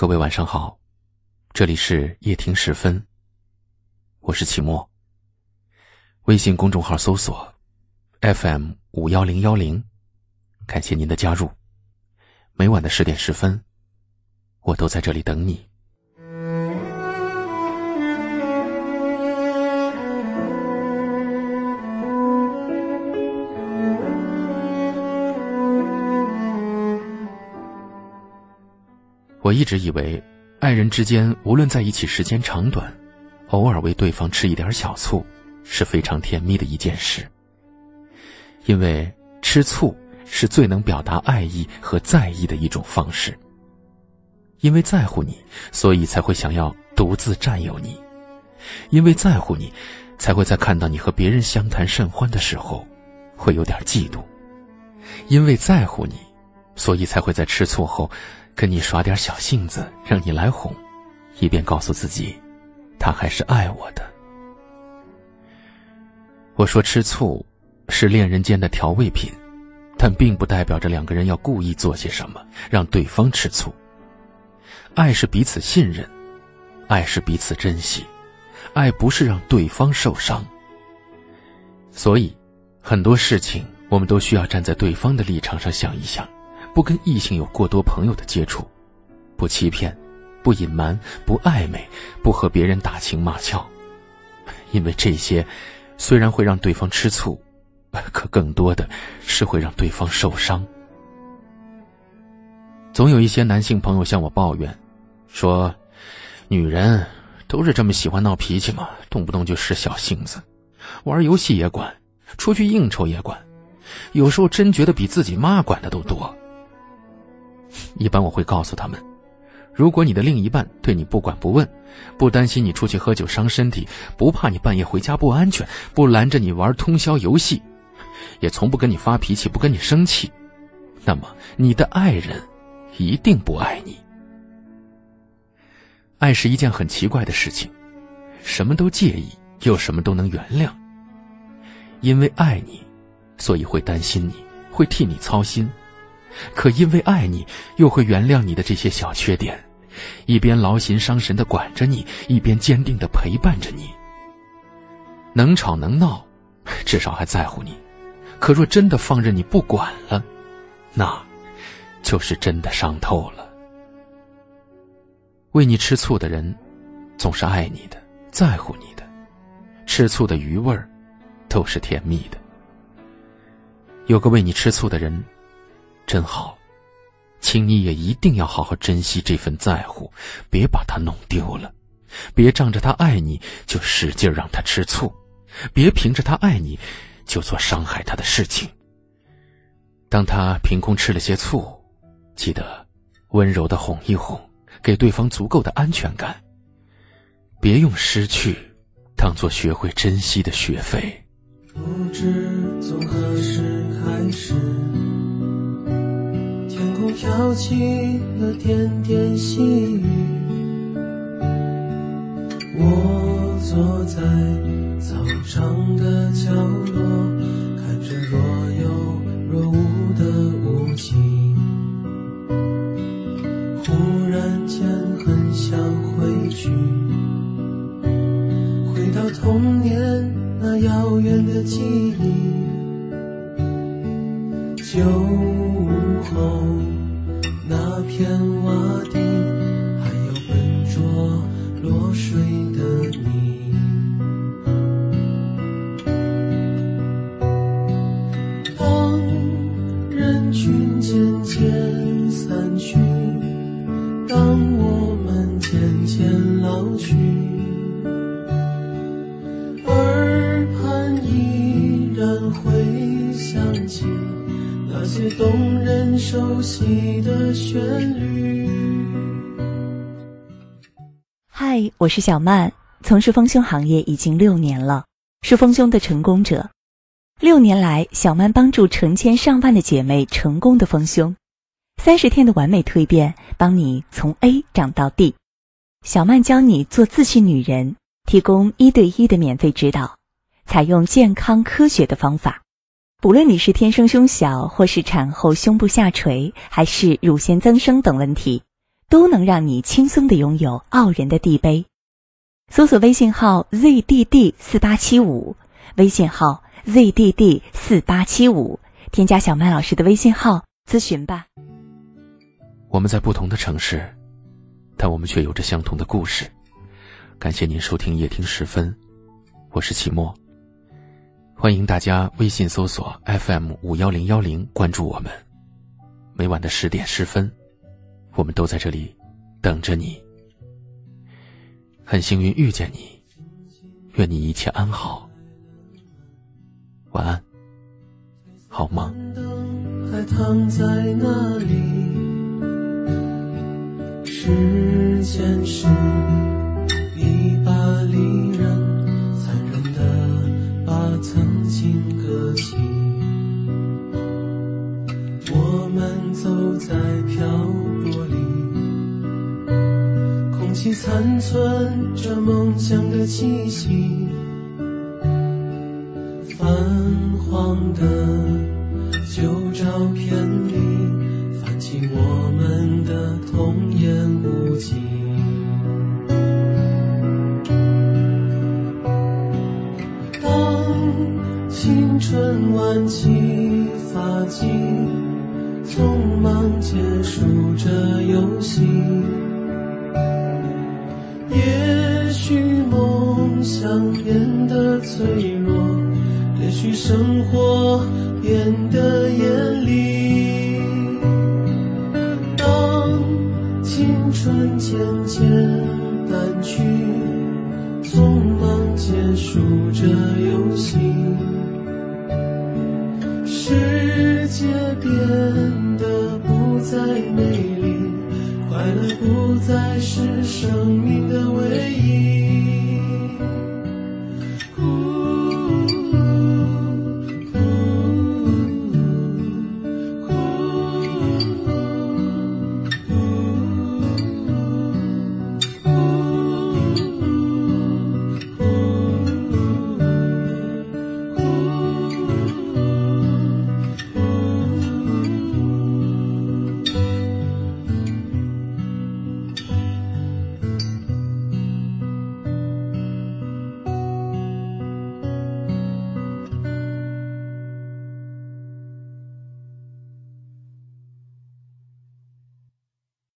各位晚上好，这里是夜听时分，我是启墨。微信公众号搜索 FM 五幺零幺零，感谢您的加入。每晚的十点十分，我都在这里等你。我一直以为，爱人之间无论在一起时间长短，偶尔为对方吃一点小醋，是非常甜蜜的一件事。因为吃醋是最能表达爱意和在意的一种方式。因为在乎你，所以才会想要独自占有你；因为在乎你，才会在看到你和别人相谈甚欢的时候，会有点嫉妒；因为在乎你，所以才会在吃醋后。跟你耍点小性子，让你来哄，以便告诉自己，他还是爱我的。我说吃醋是恋人间的调味品，但并不代表着两个人要故意做些什么让对方吃醋。爱是彼此信任，爱是彼此珍惜，爱不是让对方受伤。所以，很多事情我们都需要站在对方的立场上想一想。不跟异性有过多朋友的接触，不欺骗，不隐瞒，不暧昧，不和别人打情骂俏，因为这些虽然会让对方吃醋，可更多的是会让对方受伤。总有一些男性朋友向我抱怨，说：“女人都是这么喜欢闹脾气嘛，动不动就使小性子，玩游戏也管，出去应酬也管，有时候真觉得比自己妈管的都多。”一般我会告诉他们，如果你的另一半对你不管不问，不担心你出去喝酒伤身体，不怕你半夜回家不安全，不拦着你玩通宵游戏，也从不跟你发脾气，不跟你生气，那么你的爱人一定不爱你。爱是一件很奇怪的事情，什么都介意，又什么都能原谅。因为爱你，所以会担心你，会替你操心。可因为爱你，又会原谅你的这些小缺点，一边劳心伤神的管着你，一边坚定的陪伴着你。能吵能闹，至少还在乎你；可若真的放任你不管了，那，就是真的伤透了。为你吃醋的人，总是爱你的，在乎你的，吃醋的余味儿，都是甜蜜的。有个为你吃醋的人。真好，请你也一定要好好珍惜这份在乎，别把它弄丢了，别仗着他爱你就使劲让他吃醋，别凭着他爱你就做伤害他的事情。当他凭空吃了些醋，记得温柔的哄一哄，给对方足够的安全感。别用失去当做学会珍惜的学费。不知从何时开始。飘起了点点细雨，我坐在操场的角落，看着若有若无的雾气。忽然间很想回去，回到童年那遥远的记忆。酒后。那片瓦地，还有笨拙落水的你。当人群渐渐散去，当我们渐渐老去，耳畔依然会响起。那些动人熟悉的旋律。嗨，我是小曼，从事丰胸行业已经六年了，是丰胸的成功者。六年来，小曼帮助成千上万的姐妹成功的丰胸，三十天的完美蜕变，帮你从 A 长到 D。小曼教你做自信女人，提供一对一的免费指导，采用健康科学的方法。不论你是天生胸小，或是产后胸部下垂，还是乳腺增生等问题，都能让你轻松的拥有傲人的地杯。搜索微信号 zdd 四八七五，微信号 zdd 四八七五，添加小麦老师的微信号咨询吧。我们在不同的城市，但我们却有着相同的故事。感谢您收听夜听十分，我是齐墨。欢迎大家微信搜索 FM 五幺零幺零关注我们。每晚的十点十分，我们都在这里等着你。很幸运遇见你，愿你一切安好。晚安，好梦。还躺在那里，时间是。一把残存着梦想的气息。泛黄的旧照片里，泛起我们的童言无忌。当青春晚起，发髻，匆忙结束这游戏。变得脆弱，也许生活变得严厉。当青春渐渐淡去，匆忙结束这游戏。世界变得不再美丽，快乐不再是生命的唯一。